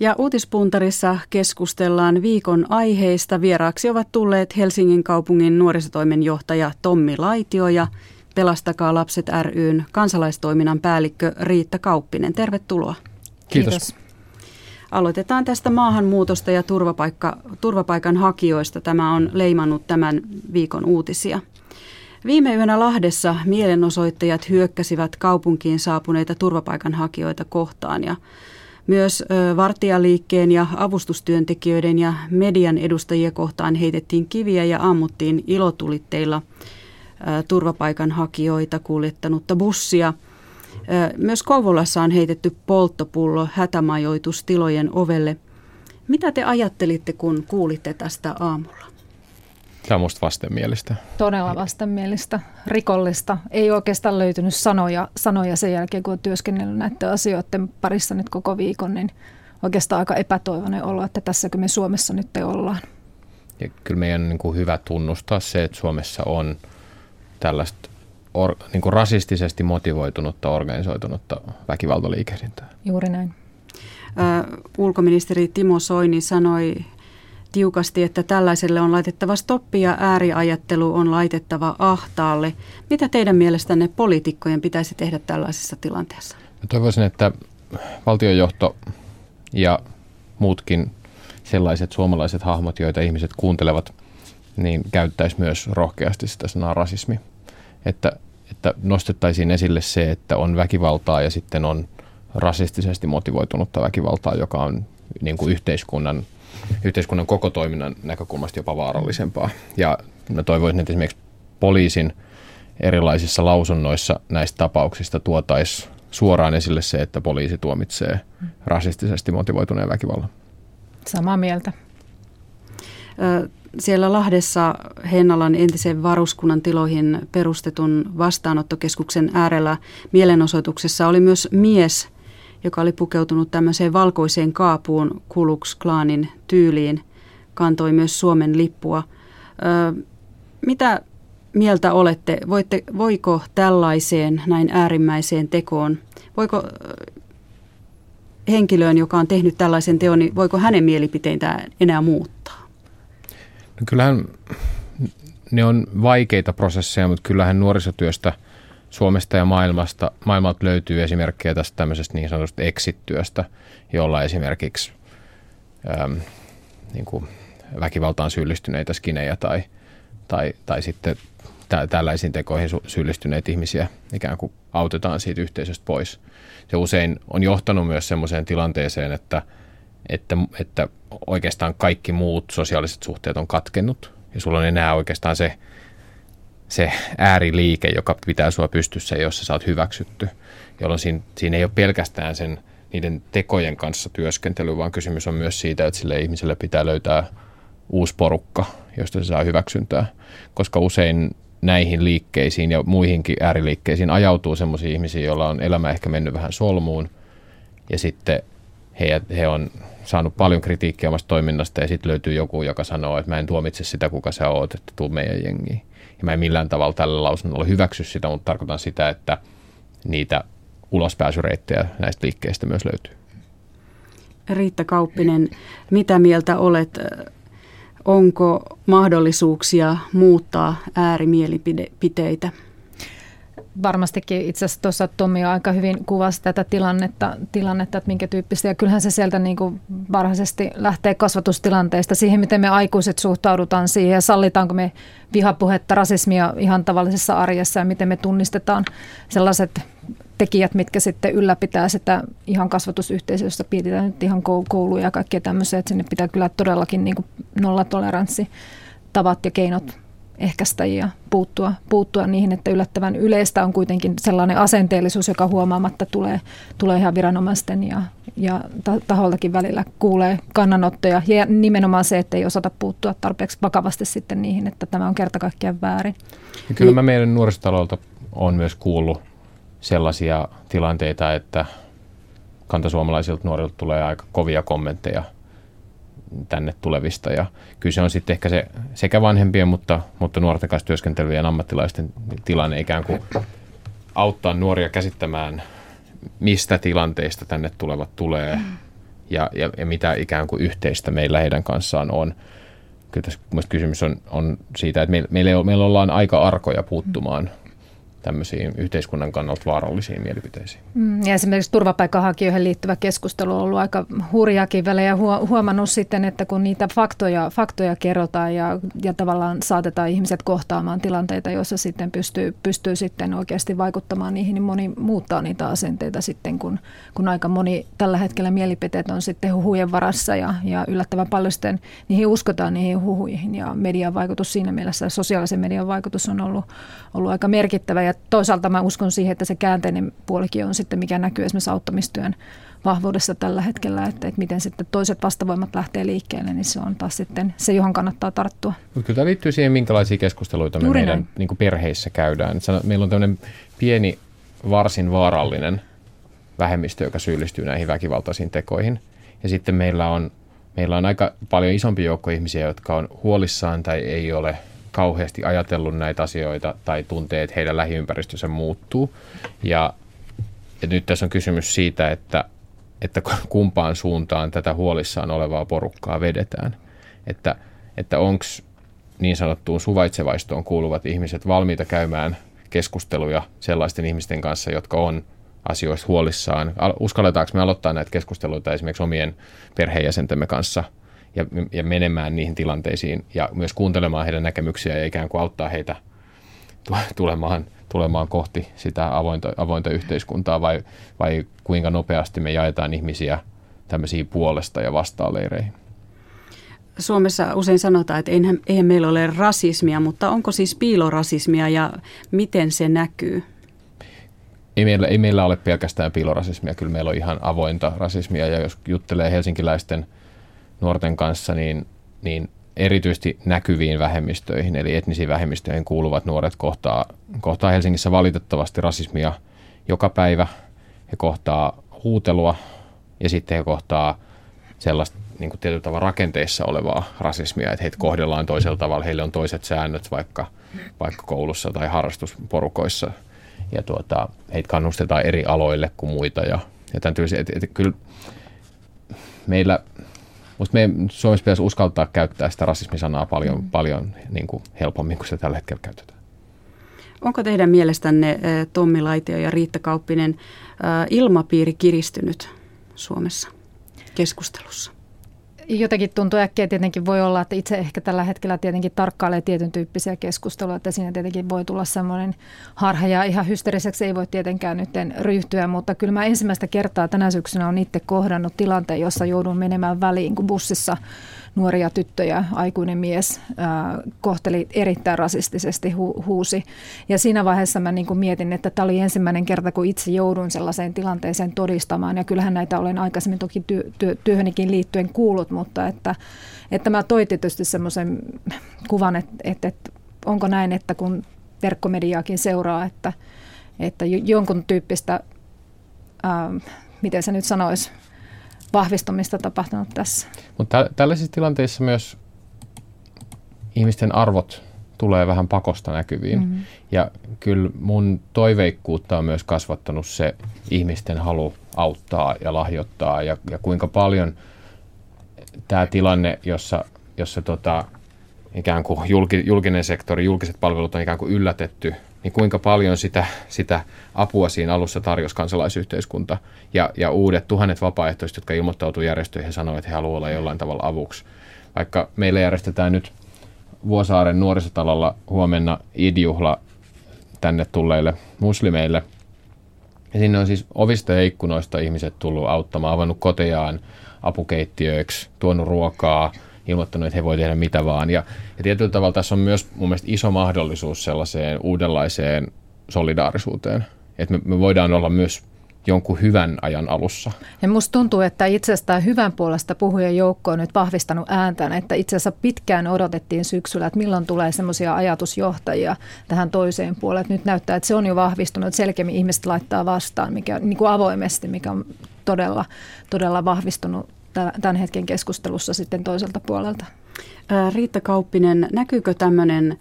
Ja uutispuntarissa keskustellaan viikon aiheista. Vieraaksi ovat tulleet Helsingin kaupungin nuorisotoimenjohtaja Tommi Laitio ja Pelastakaa lapset ryn kansalaistoiminnan päällikkö Riitta Kauppinen. Tervetuloa. Kiitos. Kiitos. Aloitetaan tästä maahanmuutosta ja turvapaikka, turvapaikanhakijoista. Tämä on leimannut tämän viikon uutisia. Viime yönä Lahdessa mielenosoittajat hyökkäsivät kaupunkiin saapuneita turvapaikanhakijoita kohtaan ja myös vartijaliikkeen ja avustustyöntekijöiden ja median edustajia kohtaan heitettiin kiviä ja ammuttiin ilotulitteilla turvapaikanhakijoita kuljettanutta bussia. Myös Kouvolassa on heitetty polttopullo hätämajoitustilojen ovelle. Mitä te ajattelitte, kun kuulitte tästä aamulla? Tämä on musta vastenmielistä. Todella vastenmielistä, rikollista. Ei oikeastaan löytynyt sanoja, sanoja sen jälkeen, kun on työskennellyt näiden asioiden parissa nyt koko viikon, niin oikeastaan aika epätoivoinen olo, että tässäkö me Suomessa nyt ollaan. Ja kyllä meidän on niin kuin hyvä tunnustaa se, että Suomessa on tällaista or, niin kuin rasistisesti motivoitunutta, organisoitunutta väkivaltaliikehdintää. Juuri näin. Ö, ulkoministeri Timo Soini sanoi tiukasti, että tällaiselle on laitettava stoppi ja ääriajattelu on laitettava ahtaalle. Mitä teidän mielestänne poliitikkojen pitäisi tehdä tällaisessa tilanteessa? Mä toivoisin, että valtionjohto ja muutkin sellaiset suomalaiset hahmot, joita ihmiset kuuntelevat, niin käyttäisi myös rohkeasti sitä sanaa rasismi. Että, että nostettaisiin esille se, että on väkivaltaa ja sitten on rasistisesti motivoitunutta väkivaltaa, joka on niin kuin yhteiskunnan – yhteiskunnan koko toiminnan näkökulmasta jopa vaarallisempaa. Ja mä toivoisin, että esimerkiksi poliisin erilaisissa lausunnoissa näistä tapauksista tuotaisiin suoraan esille se, että poliisi tuomitsee rasistisesti motivoituneen väkivallan. Samaa mieltä. Siellä Lahdessa Hennalan entisen varuskunnan tiloihin perustetun vastaanottokeskuksen äärellä mielenosoituksessa oli myös mies, joka oli pukeutunut tämmöiseen valkoiseen kaapuun Kuluks Klaanin tyyliin, kantoi myös Suomen lippua. Ö, mitä mieltä olette? Voitte, voiko tällaiseen näin äärimmäiseen tekoon, voiko henkilöön, joka on tehnyt tällaisen teon, niin voiko hänen mielipiteitä enää muuttaa? No kyllähän ne on vaikeita prosesseja, mutta kyllähän nuorisotyöstä – Suomesta ja maailmasta, maailmalta löytyy esimerkkejä tästä tämmöisestä niin sanotusta exit-työstä, jolla esimerkiksi äm, niin kuin väkivaltaan syyllistyneitä skinejä tai, tai, tai sitten tä- tällaisiin tekoihin syyllistyneitä ihmisiä ikään kuin autetaan siitä yhteisöstä pois. Se usein on johtanut myös sellaiseen tilanteeseen, että, että, että oikeastaan kaikki muut sosiaaliset suhteet on katkennut ja sulla on enää oikeastaan se se ääriliike, joka pitää sua pystyssä, jossa sä oot hyväksytty, jolloin siinä, siinä ei ole pelkästään sen niiden tekojen kanssa työskentely, vaan kysymys on myös siitä, että sille ihmiselle pitää löytää uusi porukka, josta se saa hyväksyntää, koska usein näihin liikkeisiin ja muihinkin ääriliikkeisiin ajautuu sellaisia ihmisiä, joilla on elämä ehkä mennyt vähän solmuun ja sitten he, he on saanut paljon kritiikkiä omasta toiminnasta ja sitten löytyy joku, joka sanoo, että mä en tuomitse sitä, kuka sä oot, että tuu meidän jengiin. Ja mä en millään tavalla tällä lausunnolla hyväksy sitä, mutta tarkoitan sitä, että niitä ulospääsyreittejä näistä liikkeistä myös löytyy. Riitta Kauppinen, mitä mieltä olet? Onko mahdollisuuksia muuttaa äärimielipiteitä? Varmastikin itse asiassa tuossa Tommi aika hyvin kuvasi tätä tilannetta, tilannetta että minkä tyyppistä. Ja kyllähän se sieltä niin kuin varhaisesti lähtee kasvatustilanteesta siihen, miten me aikuiset suhtaudutaan siihen ja sallitaanko me vihapuhetta, rasismia ihan tavallisessa arjessa ja miten me tunnistetaan sellaiset tekijät, mitkä sitten ylläpitää sitä ihan kasvatusyhteisössä, pidetään nyt ihan kouluja ja kaikkea tämmöisiä, että sinne pitää kyllä todellakin niin kuin nollatoleranssi tavat ja keinot ehkäistä ja puuttua, puuttua niihin, että yllättävän yleistä on kuitenkin sellainen asenteellisuus, joka huomaamatta tulee, tulee ihan viranomaisten ja, ja taholtakin välillä kuulee kannanottoja. Ja nimenomaan se, että ei osata puuttua tarpeeksi vakavasti sitten niihin, että tämä on kerta kaikkiaan väärin. Ja kyllä mä meidän nuorisotaloilta on myös kuullut sellaisia tilanteita, että kantasuomalaisilta nuorilta tulee aika kovia kommentteja – tänne tulevista. Ja kyllä se on sitten ehkä se sekä vanhempien, mutta, mutta nuorten kanssa työskentelyjen ammattilaisten tilanne ikään kuin auttaa nuoria käsittämään, mistä tilanteista tänne tulevat tulee ja, ja, ja mitä ikään kuin yhteistä meillä heidän kanssaan on. Kyllä tässä kysymys on, on siitä, että meillä, meillä, meillä ollaan aika arkoja puuttumaan tämmöisiin yhteiskunnan kannalta vaarallisiin mielipiteisiin. Mm, ja esimerkiksi turvapaikanhakijoihin liittyvä keskustelu on ollut aika hurjaakin välejä. Huomannut sitten, että kun niitä faktoja, faktoja kerrotaan ja, ja tavallaan saatetaan ihmiset kohtaamaan tilanteita, joissa sitten pystyy, pystyy sitten oikeasti vaikuttamaan niihin, niin moni muuttaa niitä asenteita sitten, kun, kun aika moni tällä hetkellä mielipiteet on sitten huhujen varassa ja, ja yllättävän paljon sitten niihin uskotaan niihin huhuihin ja median vaikutus siinä mielessä, sosiaalisen median vaikutus on ollut, ollut aika merkittävä ja toisaalta mä uskon siihen, että se käänteinen puolikin on sitten, mikä näkyy esimerkiksi auttamistyön vahvuudessa tällä hetkellä, että, että miten sitten toiset vastavoimat lähtee liikkeelle, niin se on taas sitten se, johon kannattaa tarttua. Mutta kyllä tämä liittyy siihen, minkälaisia keskusteluita me Juuri meidän niin perheissä käydään. Meillä on tämmöinen pieni, varsin vaarallinen vähemmistö, joka syyllistyy näihin väkivaltaisiin tekoihin. Ja sitten meillä on, meillä on aika paljon isompi joukko ihmisiä, jotka on huolissaan tai ei ole kauheasti ajatellut näitä asioita tai tuntee, että heidän lähiympäristönsä muuttuu. Ja, ja nyt tässä on kysymys siitä, että, että kumpaan suuntaan tätä huolissaan olevaa porukkaa vedetään. Että, että onko niin sanottuun suvaitsevaistoon kuuluvat ihmiset valmiita käymään keskusteluja sellaisten ihmisten kanssa, jotka on asioista huolissaan. Uskalletaanko me aloittaa näitä keskusteluita esimerkiksi omien perheenjäsentemme kanssa – ja, ja menemään niihin tilanteisiin ja myös kuuntelemaan heidän näkemyksiä ja ikään kuin auttaa heitä tulemaan, tulemaan kohti sitä avointa, avointa yhteiskuntaa vai, vai kuinka nopeasti me jaetaan ihmisiä tämmöisiin puolesta ja vastaan leireihin. Suomessa usein sanotaan, että eihän, eihän meillä ole rasismia, mutta onko siis piilorasismia ja miten se näkyy? Ei meillä, ei meillä ole pelkästään piilorasismia, kyllä meillä on ihan avointa rasismia ja jos juttelee helsinkiläisten – nuorten kanssa, niin, niin erityisesti näkyviin vähemmistöihin, eli etnisiin vähemmistöihin kuuluvat nuoret kohtaa, kohtaa Helsingissä valitettavasti rasismia joka päivä. He kohtaa huutelua ja sitten he kohtaa sellaista niin kuin tietyllä tavalla rakenteissa olevaa rasismia, että heitä kohdellaan toisella tavalla, heille on toiset säännöt vaikka, vaikka koulussa tai harrastusporukoissa ja tuota, heitä kannustetaan eri aloille kuin muita ja, ja tämän tyylisiä, että, että kyllä meillä mutta me Suomessa pitäisi uskaltaa käyttää sitä rasismisanaa paljon, mm. paljon niin kuin helpommin kuin se tällä hetkellä käytetään. Onko teidän mielestänne eh, Tommi Laitio ja Riitta Kauppinen eh, ilmapiiri kiristynyt Suomessa keskustelussa? Jotenkin tuntuu äkkiä tietenkin voi olla, että itse ehkä tällä hetkellä tietenkin tarkkailee tietyn tyyppisiä keskusteluja, että siinä tietenkin voi tulla semmoinen harha ja ihan hysteriseksi ei voi tietenkään nyt ryhtyä, mutta kyllä mä ensimmäistä kertaa tänä syksynä on itse kohdannut tilanteen, jossa joudun menemään väliin, kun bussissa nuoria tyttöjä aikuinen mies ää, kohteli erittäin rasistisesti, hu, huusi. Ja siinä vaiheessa mä niin kuin mietin, että tämä oli ensimmäinen kerta, kun itse joudun sellaiseen tilanteeseen todistamaan. Ja kyllähän näitä olen aikaisemmin toki työ, työ, työhönikin liittyen kuullut, mutta että, että mä toi tietysti semmoisen kuvan, että, että, että onko näin, että kun verkkomediaakin seuraa, että, että jonkun tyyppistä, ää, miten se nyt sanoisi, vahvistumista tapahtunut tässä. Mutta tällaisissa tilanteissa myös ihmisten arvot tulee vähän pakosta näkyviin. Mm-hmm. Ja kyllä mun toiveikkuutta on myös kasvattanut se ihmisten halu auttaa ja lahjoittaa ja, ja kuinka paljon tämä tilanne, jossa, jossa tota, ikään kuin julkinen sektori, julkiset palvelut on ikään kuin yllätetty niin kuinka paljon sitä, sitä apua siinä alussa tarjosi kansalaisyhteiskunta ja, ja uudet tuhannet vapaaehtoiset, jotka ilmoittautuivat järjestöihin ja sanoivat, että he haluavat olla jollain tavalla avuksi. Vaikka meillä järjestetään nyt Vuosaaren nuorisotalolla huomenna idjuhla tänne tulleille muslimeille. Ja sinne on siis ovista ja ikkunoista ihmiset tullut auttamaan, avannut kotejaan apukeittiöiksi, tuonut ruokaa – ilmoittanut, että he voi tehdä mitä vaan. Ja, ja tietyllä tavalla tässä on myös mun mielestä iso mahdollisuus sellaiseen uudenlaiseen solidaarisuuteen. Että me, me voidaan olla myös jonkun hyvän ajan alussa. Ja musta tuntuu, että itse asiassa hyvän puolesta puhujen joukko on nyt vahvistanut ääntään, että itse asiassa pitkään odotettiin syksyllä, että milloin tulee semmoisia ajatusjohtajia tähän toiseen puoleen. Että nyt näyttää, että se on jo vahvistunut, selkeämmin ihmiset laittaa vastaan mikä, niin kuin avoimesti, mikä on todella, todella vahvistunut tämän hetken keskustelussa sitten toiselta puolelta. Riitta Kauppinen, näkyykö tämmöinen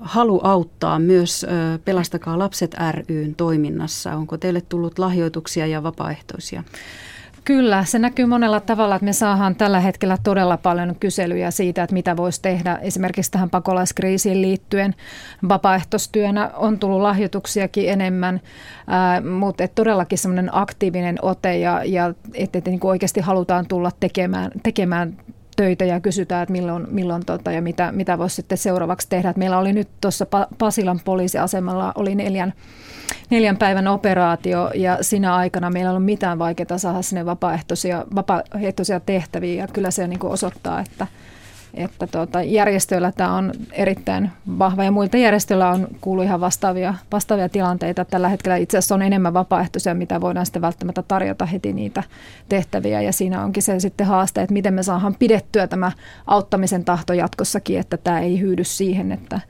halu auttaa myös Pelastakaa lapset ryn toiminnassa? Onko teille tullut lahjoituksia ja vapaaehtoisia? Kyllä, se näkyy monella tavalla, että me saadaan tällä hetkellä todella paljon kyselyjä siitä, että mitä voisi tehdä esimerkiksi tähän pakolaiskriisiin liittyen. Vapaaehtoistyönä on tullut lahjoituksiakin enemmän, ää, mutta et todellakin semmoinen aktiivinen ote ja, ja että et, niin oikeasti halutaan tulla tekemään, tekemään töitä ja kysytään, että milloin, milloin tota, ja mitä, mitä voisi sitten seuraavaksi tehdä. Et meillä oli nyt tuossa Pasilan poliisiasemalla oli neljän, neljän päivän operaatio ja siinä aikana meillä ei ollut mitään vaikeaa saada sinne vapaaehtoisia, vapaaehtoisia tehtäviä ja kyllä se niin osoittaa, että, että tuota, järjestöillä tämä on erittäin vahva ja muilta järjestöillä on kuullut ihan vastaavia, vastaavia tilanteita. Tällä hetkellä itse asiassa on enemmän vapaaehtoisia, mitä voidaan sitten välttämättä tarjota heti niitä tehtäviä ja siinä onkin se sitten haaste, että miten me saadaan pidettyä tämä auttamisen tahto jatkossakin, että tämä ei hyydy siihen, että,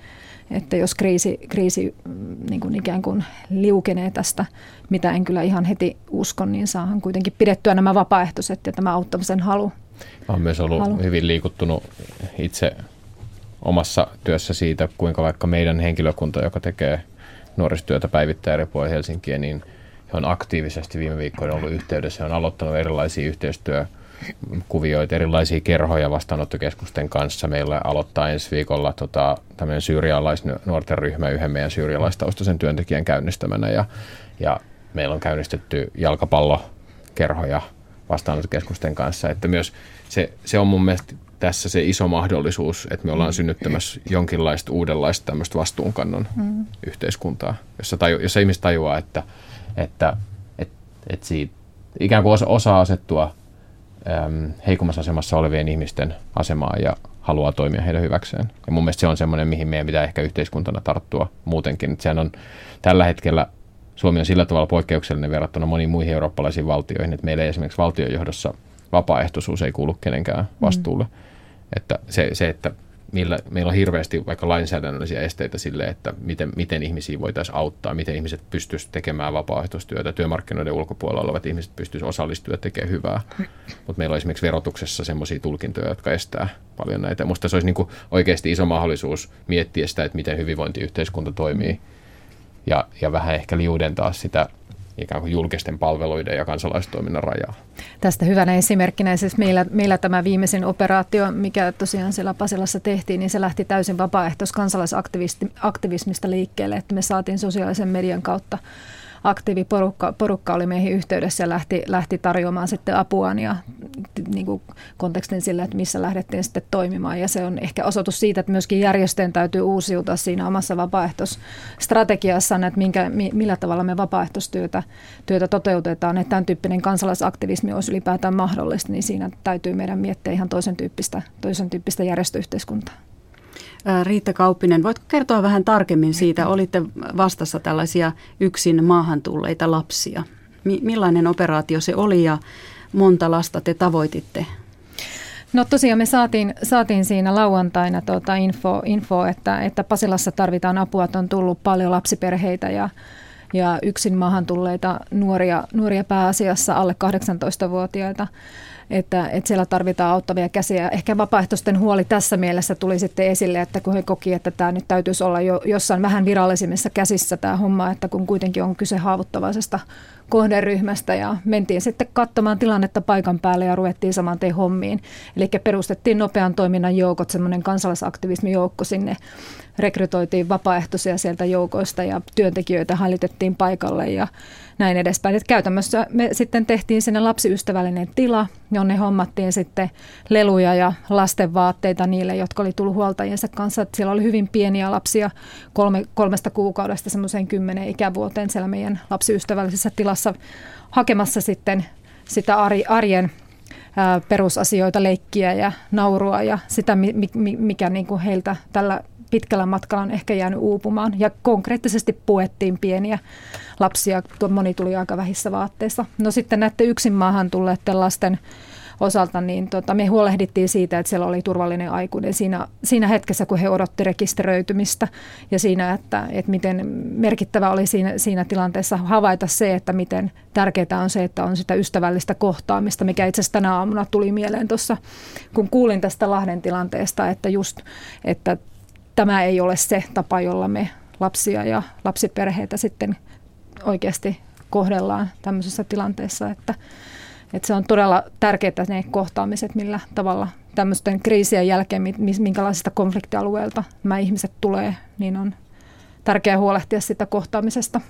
että jos kriisi, kriisi mm, niin kuin ikään kuin liukenee tästä, mitä en kyllä ihan heti uskon, niin saahan kuitenkin pidettyä nämä vapaaehtoiset ja tämä auttamisen halu olen myös ollut halu. hyvin liikuttunut itse omassa työssä siitä, kuinka vaikka meidän henkilökunta, joka tekee nuorisotyötä päivittäin eri puolilla Helsinkiä, niin he on aktiivisesti viime viikkoina ollut yhteydessä. He on aloittanut erilaisia yhteistyökuvioita, erilaisia kerhoja vastaanottokeskusten kanssa. Meillä aloittaa ensi viikolla tota, tämmöinen syyrialaisnuorten ryhmä yhden meidän syyrialaistaustaisen työntekijän käynnistämänä. Ja, ja meillä on käynnistetty jalkapallokerhoja vastaanottokeskusten kanssa. Että myös se, se on mun mielestä tässä se iso mahdollisuus, että me ollaan synnyttämässä jonkinlaista uudenlaista tämmöistä vastuunkannon mm. yhteiskuntaa, jossa, taju, jossa ihmiset tajuaa, että, että, että, että siitä ikään kuin osa, osaa asettua äm, heikommassa asemassa olevien ihmisten asemaan ja haluaa toimia heidän hyväkseen. Ja mun mielestä se on semmoinen, mihin meidän pitää ehkä yhteiskuntana tarttua muutenkin. Että sehän on tällä hetkellä Suomi on sillä tavalla poikkeuksellinen verrattuna moniin muihin eurooppalaisiin valtioihin, että meillä ei esimerkiksi valtiojohdossa vapaaehtoisuus ei kuulu kenenkään mm. vastuulle. Mm. Että se, se, että millä, meillä on hirveästi vaikka lainsäädännöllisiä esteitä sille, että miten, miten ihmisiä voitaisiin auttaa, miten ihmiset pystyisivät tekemään vapaaehtoistyötä, työmarkkinoiden ulkopuolella olevat ihmiset pystyisivät osallistumaan ja tekemään hyvää. Mutta meillä on esimerkiksi verotuksessa sellaisia tulkintoja, jotka estää paljon näitä. Minusta se olisi niin oikeasti iso mahdollisuus miettiä sitä, että miten hyvinvointiyhteiskunta toimii ja, ja vähän ehkä liudentaa sitä ikään kuin julkisten palveluiden ja kansalaistoiminnan rajaa. Tästä hyvänä esimerkkinä siis meillä, meillä tämä viimeisin operaatio, mikä tosiaan siellä Pasilassa tehtiin, niin se lähti täysin vapaaehtois kansalaisaktivismista liikkeelle, että me saatiin sosiaalisen median kautta aktiiviporukka porukka oli meihin yhteydessä ja lähti, lähti tarjoamaan sitten apuaan ja niin kuin kontekstin sillä, että missä lähdettiin sitten toimimaan. Ja se on ehkä osoitus siitä, että myöskin järjestöjen täytyy uusiutua siinä omassa vapaaehtoisstrategiassaan, että minkä, millä tavalla me vapaaehtoistyötä työtä toteutetaan. Että tämän tyyppinen kansalaisaktivismi olisi ylipäätään mahdollista, niin siinä täytyy meidän miettiä ihan toisen tyyppistä, toisen tyyppistä järjestöyhteiskuntaa. Riitta Kauppinen, voitko kertoa vähän tarkemmin siitä? Olitte vastassa tällaisia yksin maahan tulleita lapsia. Millainen operaatio se oli ja monta lasta te tavoititte? No tosiaan me saatiin, saatiin siinä lauantaina tuota info, info että, että Pasilassa tarvitaan apua, että on tullut paljon lapsiperheitä ja, ja yksin maahan tulleita nuoria, nuoria pääasiassa alle 18-vuotiaita että, että siellä tarvitaan auttavia käsiä. Ehkä vapaaehtoisten huoli tässä mielessä tuli sitten esille, että kun he koki, että tämä nyt täytyisi olla jo jossain vähän virallisimmissa käsissä tämä homma, että kun kuitenkin on kyse haavoittavaisesta kohderyhmästä ja mentiin sitten katsomaan tilannetta paikan päälle ja ruvettiin saman tien hommiin. Eli perustettiin nopean toiminnan joukot, semmoinen kansalaisaktivismijoukko sinne, rekrytoitiin vapaaehtoisia sieltä joukoista ja työntekijöitä hallitettiin paikalle ja näin edespäin. Et käytännössä me sitten tehtiin sinne lapsiystävällinen tila, jonne hommattiin sitten leluja ja lastenvaatteita niille, jotka oli tullut huoltajiensa kanssa. Et siellä oli hyvin pieniä lapsia kolme, kolmesta kuukaudesta semmoiseen kymmenen ikävuoteen siellä meidän lapsiystävällisessä tilassa hakemassa sitten sitä arjen perusasioita, leikkiä ja naurua ja sitä, mikä niin kuin heiltä tällä pitkällä matkalla on ehkä jäänyt uupumaan. Ja konkreettisesti puettiin pieniä lapsia, moni tuli aika vähissä vaatteissa. No sitten näiden yksin maahan tulleiden lasten osalta, niin tota, me huolehdittiin siitä, että siellä oli turvallinen aikuinen siinä, siinä hetkessä, kun he odotti rekisteröitymistä ja siinä, että, että miten merkittävä oli siinä, siinä tilanteessa havaita se, että miten tärkeää on se, että on sitä ystävällistä kohtaamista, mikä itse asiassa tänä aamuna tuli mieleen tuossa, kun kuulin tästä Lahden tilanteesta, että just, että tämä ei ole se tapa, jolla me lapsia ja lapsiperheitä sitten oikeasti kohdellaan tämmöisessä tilanteessa, että, Et se on todella tärkeää ne kohtaamiset, millä tavalla tämmöisten kriisien jälkeen, minkälaisista konfliktialueilta nämä ihmiset tulee, niin on tärkeää huolehtia sitä kohtaamisesta.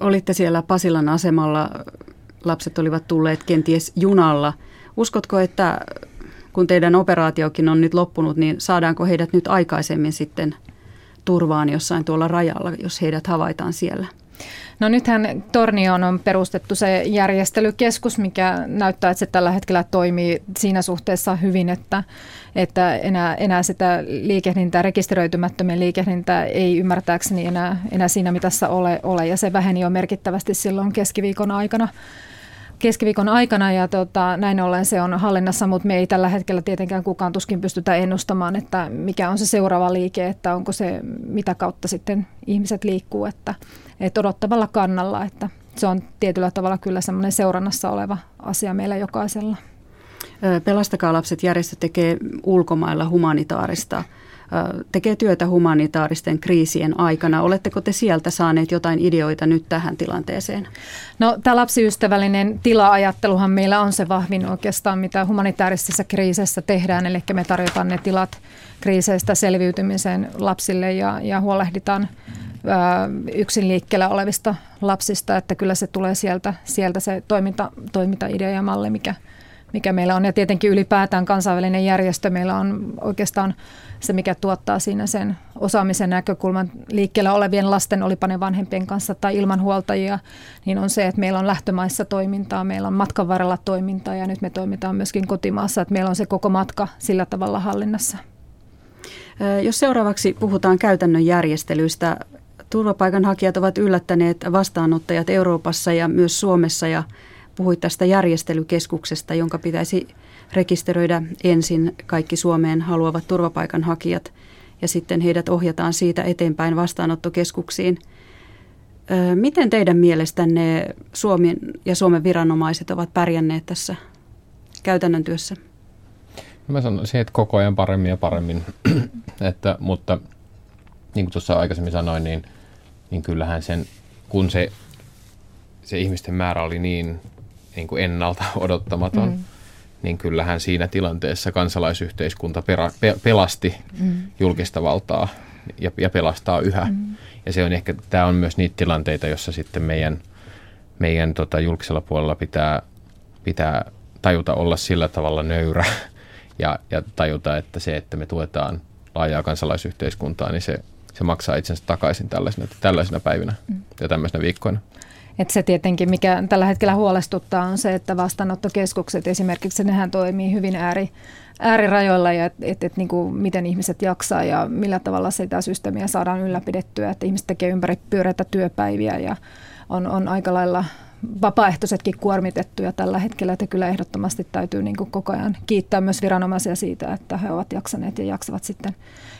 Olitte siellä Pasilan asemalla, lapset olivat tulleet kenties junalla. Uskotko, että kun teidän operaatiokin on nyt loppunut, niin saadaanko heidät nyt aikaisemmin sitten turvaan jossain tuolla rajalla, jos heidät havaitaan siellä? No nythän Tornioon on perustettu se järjestelykeskus, mikä näyttää, että se tällä hetkellä toimii siinä suhteessa hyvin, että, että enää, enää sitä liikehdintää, rekisteröitymättömien liikehdintää ei ymmärtääkseni enää, enää siinä mitassa ole, ole, ja se väheni jo merkittävästi silloin keskiviikon aikana keskiviikon aikana. Ja tota, näin ollen se on hallinnassa, mutta me ei tällä hetkellä tietenkään kukaan tuskin pystytä ennustamaan, että mikä on se seuraava liike, että onko se mitä kautta sitten ihmiset liikkuu, että, että odottavalla kannalla, että se on tietyllä tavalla kyllä semmoinen seurannassa oleva asia meillä jokaisella. Pelastakaa lapset järjestö tekee ulkomailla humanitaarista tekee työtä humanitaaristen kriisien aikana. Oletteko te sieltä saaneet jotain ideoita nyt tähän tilanteeseen? No tämä lapsiystävällinen tila-ajatteluhan meillä on se vahvin oikeastaan, mitä humanitaarisessa kriisessä tehdään. Eli me tarjotaan ne tilat kriiseistä selviytymiseen lapsille ja, ja huolehditaan yksin liikkeellä olevista lapsista, että kyllä se tulee sieltä, sieltä se toiminta, toimintaidea ja malli, mikä, mikä meillä on. Ja tietenkin ylipäätään kansainvälinen järjestö meillä on oikeastaan se, mikä tuottaa siinä sen osaamisen näkökulman liikkeellä olevien lasten, olipa ne vanhempien kanssa tai ilman huoltajia, niin on se, että meillä on lähtömaissa toimintaa, meillä on matkan varrella toimintaa ja nyt me toimitaan myöskin kotimaassa, että meillä on se koko matka sillä tavalla hallinnassa. Jos seuraavaksi puhutaan käytännön järjestelyistä, turvapaikanhakijat ovat yllättäneet vastaanottajat Euroopassa ja myös Suomessa ja puhuit tästä järjestelykeskuksesta, jonka pitäisi rekisteröidä ensin kaikki Suomeen haluavat turvapaikanhakijat ja sitten heidät ohjataan siitä eteenpäin vastaanottokeskuksiin. Miten teidän mielestänne Suomi ja Suomen viranomaiset ovat pärjänneet tässä käytännön työssä? Mä sanoisin, että koko ajan paremmin ja paremmin, että, mutta niin kuin tuossa aikaisemmin sanoin, niin, niin kyllähän sen, kun se, se ihmisten määrä oli niin, niin kuin ennalta odottamaton, mm niin kyllähän siinä tilanteessa kansalaisyhteiskunta pera, pe, pelasti mm. julkista valtaa ja, ja pelastaa yhä. Mm. Ja se on ehkä, tämä on myös niitä tilanteita, jossa sitten meidän, meidän tota, julkisella puolella pitää, pitää tajuta olla sillä tavalla nöyrä ja, ja tajuta, että se, että me tuetaan laajaa kansalaisyhteiskuntaa, niin se, se maksaa itsensä takaisin tällaisina, tällaisina päivinä mm. ja tämmöisinä viikkoina. Et se tietenkin, mikä tällä hetkellä huolestuttaa, on se, että vastaanottokeskukset esimerkiksi, nehän toimii hyvin ääri, äärirajoilla ja että et, et, niin kuin miten ihmiset jaksaa ja millä tavalla sitä systeemiä saadaan ylläpidettyä, että ihmiset tekee ympäri pyöreitä työpäiviä ja on, on aika lailla vapaaehtoisetkin kuormitettuja tällä hetkellä, että kyllä ehdottomasti täytyy niin kuin koko ajan kiittää myös viranomaisia siitä, että he ovat jaksaneet ja jaksavat sitten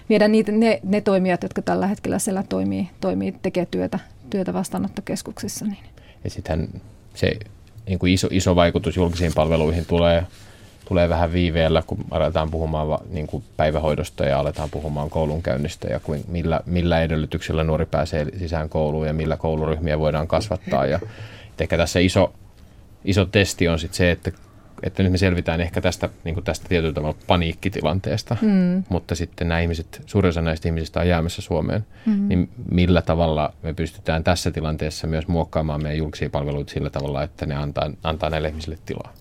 viedä niitä, ne, ne toimijat, jotka tällä hetkellä siellä toimii, toimii tekee työtä, työtä vastaanottokeskuksissa. Niin. Ja sitten se niin kuin iso, iso vaikutus julkisiin palveluihin tulee, tulee vähän viiveellä, kun aletaan puhumaan niin kuin päivähoidosta ja aletaan puhumaan koulunkäynnistä ja kuin, millä, millä edellytyksillä nuori pääsee sisään kouluun ja millä kouluryhmiä voidaan kasvattaa. Ja ehkä tässä iso, iso testi on sitten se, että että nyt me selvitään ehkä tästä, niin kuin tästä tietyllä tavalla paniikkitilanteesta, mm. mutta sitten nämä ihmiset, suurin osa näistä ihmisistä on jäämässä Suomeen, mm. niin millä tavalla me pystytään tässä tilanteessa myös muokkaamaan meidän julkisia palveluita sillä tavalla, että ne antaa, antaa näille ihmisille tilaa?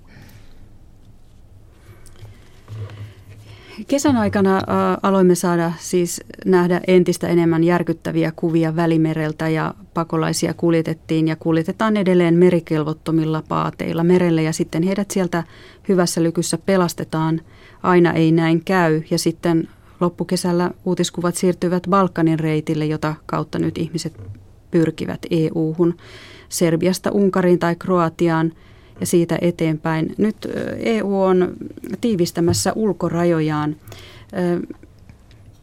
Kesän aikana aloimme saada siis nähdä entistä enemmän järkyttäviä kuvia Välimereltä ja pakolaisia kuljetettiin ja kuljetetaan edelleen merikelvottomilla paateilla merelle ja sitten heidät sieltä hyvässä lykyssä pelastetaan. Aina ei näin käy ja sitten loppukesällä uutiskuvat siirtyvät Balkanin reitille, jota kautta nyt ihmiset pyrkivät EU-hun. Serbiasta Unkariin tai Kroatiaan – ja siitä eteenpäin. Nyt EU on tiivistämässä ulkorajojaan.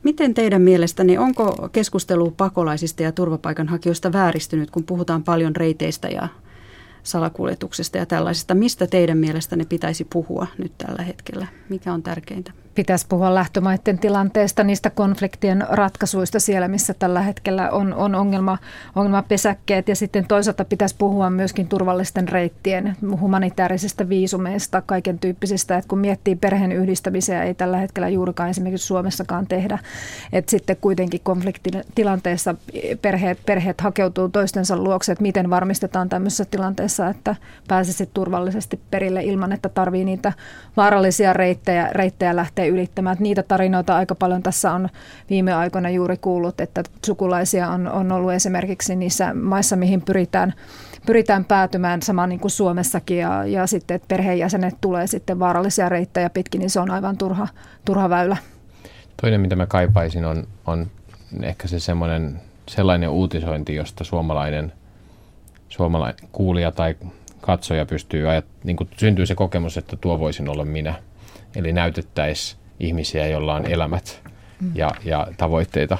Miten teidän mielestäni, onko keskustelu pakolaisista ja turvapaikanhakijoista vääristynyt, kun puhutaan paljon reiteistä ja salakuljetuksesta ja tällaisesta. Mistä teidän mielestänne pitäisi puhua nyt tällä hetkellä? Mikä on tärkeintä? pitäisi puhua lähtömaiden tilanteesta, niistä konfliktien ratkaisuista siellä, missä tällä hetkellä on, on ongelma, ongelmapesäkkeet. Ja sitten toisaalta pitäisi puhua myöskin turvallisten reittien, humanitaarisista viisumeista, kaiken tyyppisistä. Että kun miettii perheen yhdistämisiä, ei tällä hetkellä juurikaan esimerkiksi Suomessakaan tehdä. Että sitten kuitenkin konfliktitilanteessa perheet, perheet hakeutuu toistensa luokse, että miten varmistetaan tämmöisessä tilanteessa, että pääsisit turvallisesti perille ilman, että tarvii niitä vaarallisia reittejä, reittejä lähteä ylittämään. Niitä tarinoita aika paljon tässä on viime aikoina juuri kuullut, että sukulaisia on, on ollut esimerkiksi niissä maissa, mihin pyritään, pyritään päätymään sama niin kuin Suomessakin ja, ja sitten, että perheenjäsenet tulee sitten vaarallisia reittejä pitkin, niin se on aivan turha, turha väylä. Toinen, mitä mä kaipaisin, on, on ehkä se semmoinen sellainen uutisointi, josta suomalainen, suomalainen kuulija tai katsoja pystyy ajat, niin kuin syntyy se kokemus, että tuo voisin olla minä – Eli näytettäisiin ihmisiä, joilla on elämät ja, ja tavoitteita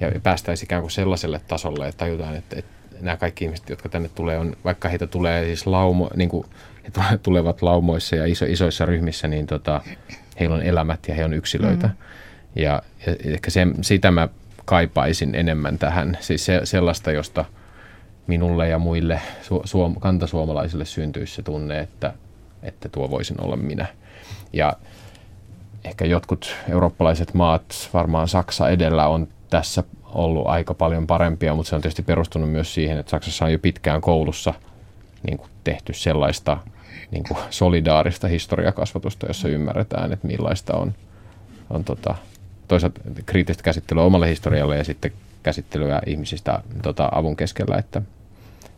ja päästäisiin ikään kuin sellaiselle tasolle, että tajutaan, että, että nämä kaikki ihmiset, jotka tänne tulee, on, vaikka heitä tulee siis laumo, niin kuin he tulevat laumoissa ja iso, isoissa ryhmissä, niin tota, heillä on elämät ja he on yksilöitä. Mm. Ja, ja ehkä se, sitä mä kaipaisin enemmän tähän, siis se, sellaista, josta minulle ja muille su, suom, kantasuomalaisille syntyisi se tunne, että, että tuo voisin olla minä. Ja ehkä jotkut eurooppalaiset maat, varmaan Saksa edellä on tässä ollut aika paljon parempia, mutta se on tietysti perustunut myös siihen, että Saksassa on jo pitkään koulussa niin kuin tehty sellaista niin kuin solidaarista historiakasvatusta, jossa ymmärretään, että millaista on, on tota, toisaalta kriittistä käsittelyä omalle historialle ja sitten käsittelyä ihmisistä tota, avun keskellä. Että,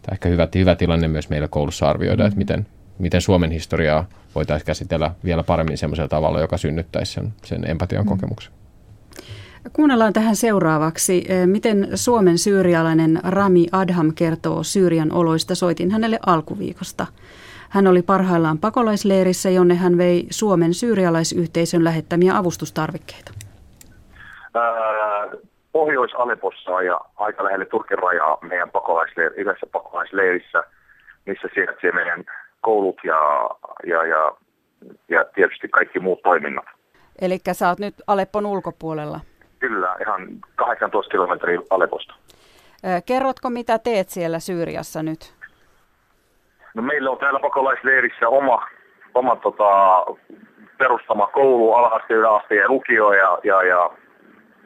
tämä ehkä hyvä, hyvä tilanne myös meillä koulussa arvioida, että miten, miten Suomen historiaa voitaisiin käsitellä vielä paremmin sellaisella tavalla, joka synnyttäisi sen, sen empatian mm. kokemuksen. Kuunnellaan tähän seuraavaksi, eh, miten Suomen syyrialainen Rami Adham kertoo Syyrian oloista. Soitin hänelle alkuviikosta. Hän oli parhaillaan pakolaisleirissä, jonne hän vei Suomen syyrialaisyhteisön lähettämiä avustustarvikkeita. Pohjois-Alepossa ja aika lähelle Turkin rajaa meidän pakolaisleiri, yhdessä pakolaisleirissä, missä sijaitsee meidän koulut ja, ja, ja, ja tietysti kaikki muut toiminnat. Eli sä oot nyt Aleppon ulkopuolella? Kyllä, ihan 18 kilometriä Alepposta. Kerrotko, mitä teet siellä Syyriassa nyt? No meillä on täällä pakolaisleirissä oma, oma tota, perustama koulu, alaaste, yläaste ja lukio ja, ja, ja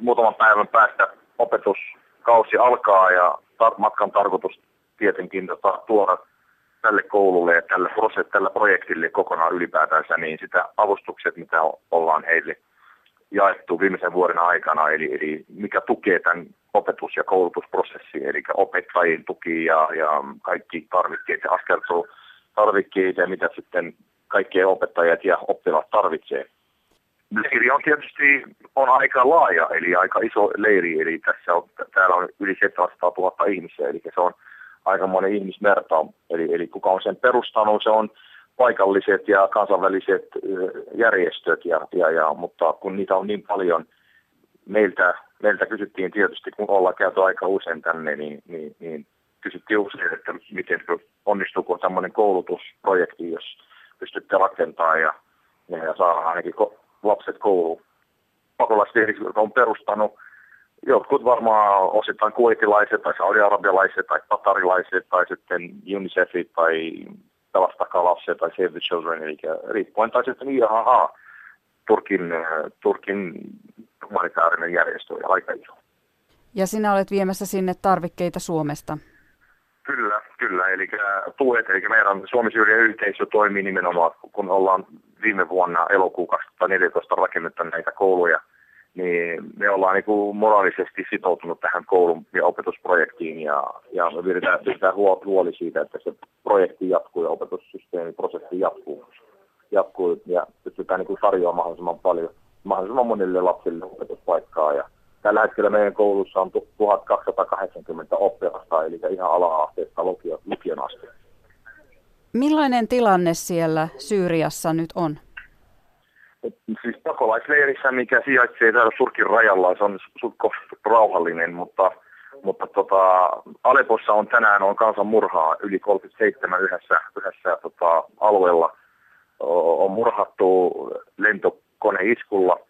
muutaman päivän päästä opetuskausi alkaa ja tar- matkan tarkoitus tietenkin tota, tuoda tälle koululle ja tälle, tälle projektille kokonaan ylipäätänsä, niin sitä avustukset, mitä ollaan heille jaettu viimeisen vuoden aikana, eli, eli mikä tukee tämän opetus- ja koulutusprosessin, eli opettajien tuki ja, ja kaikki tarvikkeet ja askeltuu tarvikkeet ja mitä sitten kaikkien opettajat ja oppilaat tarvitsee. Leiri on tietysti on aika laaja, eli aika iso leiri, eli tässä on, täällä on yli 700 000 ihmisiä, eli se on aikamoinen ihmismerta. Eli, eli kuka on sen perustanut, se on paikalliset ja kansainväliset järjestöt, ja, ja, ja, mutta kun niitä on niin paljon, meiltä, meiltä kysyttiin tietysti, kun ollaan käyty aika usein tänne, niin, niin, niin kysyttiin usein, että miten onnistuuko tämmöinen koulutusprojekti, jos pystytte rakentamaan ja, ja, ja saa ainakin lapset kouluun. Pakolaiset on perustanut jotkut varmaan osittain kuitilaiset tai saudiarabialaiset tai katarilaiset tai sitten UNICEFit tai pelastakaa lapsia tai Save the Children, eli riippuen tai sitten IHH, Turkin, Turkin humanitaarinen järjestö ja aika iso. Ja sinä olet viemässä sinne tarvikkeita Suomesta? Kyllä, kyllä. Eli tuet, eli meidän suomi yhteisö toimii nimenomaan, kun ollaan viime vuonna elokuun 2014 rakennettu näitä kouluja – niin me ollaan niin kuin moraalisesti sitoutunut tähän koulun ja opetusprojektiin ja, ja me pidetään, pidetään huoli siitä, että se projekti jatkuu ja opetussysteemiprosessi jatkuu, jatkuu ja pystytään niin kuin tarjoamaan mahdollisimman paljon, mahdollisimman monille lapsille opetuspaikkaa ja Tällä hetkellä meidän koulussa on 1280 oppilasta, eli ihan ala-asteesta lukion, lukion asti. Millainen tilanne siellä Syyriassa nyt on? siis pakolaisleirissä, mikä sijaitsee täällä Turkin rajalla, se on suht rauhallinen, mutta, mutta tota, Alepossa on tänään on kansanmurhaa yli 37 yhdessä, yhdessä tota, alueella. On murhattu lentokoneiskulla.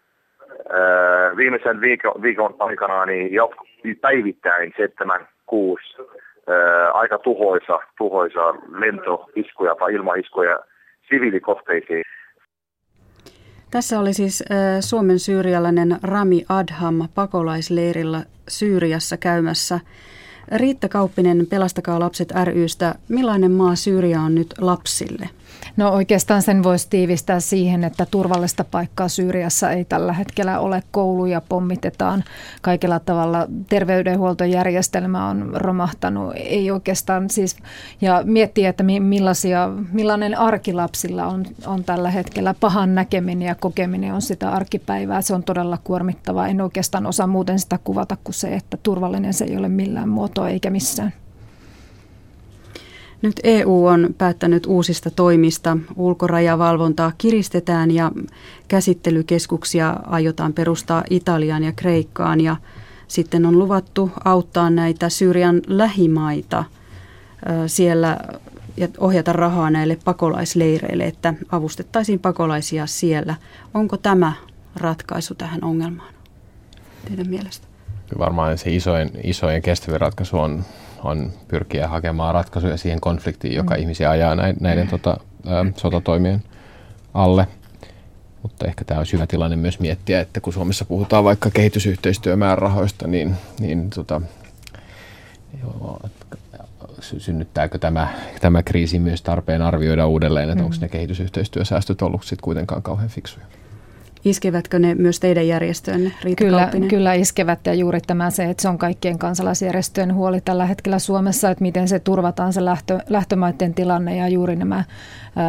Viimeisen viikon, viikon aikana niin päivittäin 7-6 aika tuhoisa, tuhoisa lentoiskuja tai ilmaiskuja siviilikohteisiin. Tässä oli siis Suomen syyrialainen Rami Adham pakolaisleirillä Syyriassa käymässä. Riitta Kauppinen, Pelastakaa lapset rystä. Millainen maa Syyria on nyt lapsille? No oikeastaan sen voisi tiivistää siihen, että turvallista paikkaa Syyriassa ei tällä hetkellä ole. Kouluja pommitetaan kaikella tavalla. Terveydenhuoltojärjestelmä on romahtanut. Ei oikeastaan siis, ja miettii, että millaisia, millainen arkilapsilla on, on tällä hetkellä. Pahan näkeminen ja kokeminen on sitä arkipäivää. Se on todella kuormittavaa. En oikeastaan osaa muuten sitä kuvata kuin se, että turvallinen se ei ole millään muotoa eikä missään. Nyt EU on päättänyt uusista toimista. Ulkorajavalvontaa kiristetään ja käsittelykeskuksia aiotaan perustaa Italiaan ja Kreikkaan. Ja sitten on luvattu auttaa näitä Syyrian lähimaita siellä ja ohjata rahaa näille pakolaisleireille, että avustettaisiin pakolaisia siellä. Onko tämä ratkaisu tähän ongelmaan teidän mielestä? Varmaan se isoin, isoin kestävä ratkaisu on on pyrkiä hakemaan ratkaisuja siihen konfliktiin, joka mm. ihmisiä ajaa näiden, näiden mm. tota, ä, sotatoimien alle. Mutta ehkä tämä on hyvä tilanne myös miettiä, että kun Suomessa puhutaan vaikka kehitysyhteistyömäärärahoista, niin, niin tota, joo, synnyttääkö tämä, tämä kriisi myös tarpeen arvioida uudelleen, että mm. onko ne kehitysyhteistyösäästöt ollut sitten kuitenkaan kauhean fiksuja? Iskevätkö ne myös teidän järjestöönne, Riita kyllä, kyllä iskevät ja juuri tämä se, että se on kaikkien kansalaisjärjestöjen huoli tällä hetkellä Suomessa, että miten se turvataan se lähtö, lähtömaiden tilanne ja juuri nämä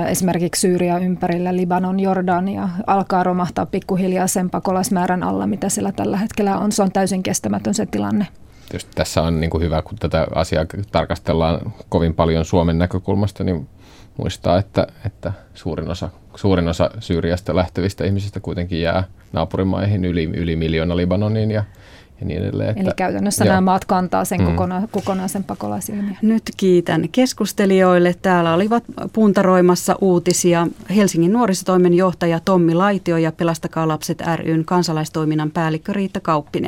esimerkiksi Syyria ympärillä, Libanon, Jordania alkaa romahtaa pikkuhiljaa sen pakolaismäärän alla, mitä siellä tällä hetkellä on. Se on täysin kestämätön se tilanne. Tietysti tässä on niin kuin hyvä, kun tätä asiaa tarkastellaan kovin paljon Suomen näkökulmasta, niin muistaa, että, että suurin, osa, suurin osa Syyriasta lähtevistä ihmisistä kuitenkin jää naapurimaihin yli, yli miljoona Libanoniin ja, ja niin edelleen. Että, Eli käytännössä joo. nämä maat kantaa sen mm. kokona, kokonaisen pakolaisilmiön. Nyt kiitän keskustelijoille. Täällä olivat puntaroimassa uutisia Helsingin nuorisotoimen johtaja Tommi Laitio ja Pelastakaa lapset ryn kansalaistoiminnan päällikkö Riitta Kauppinen.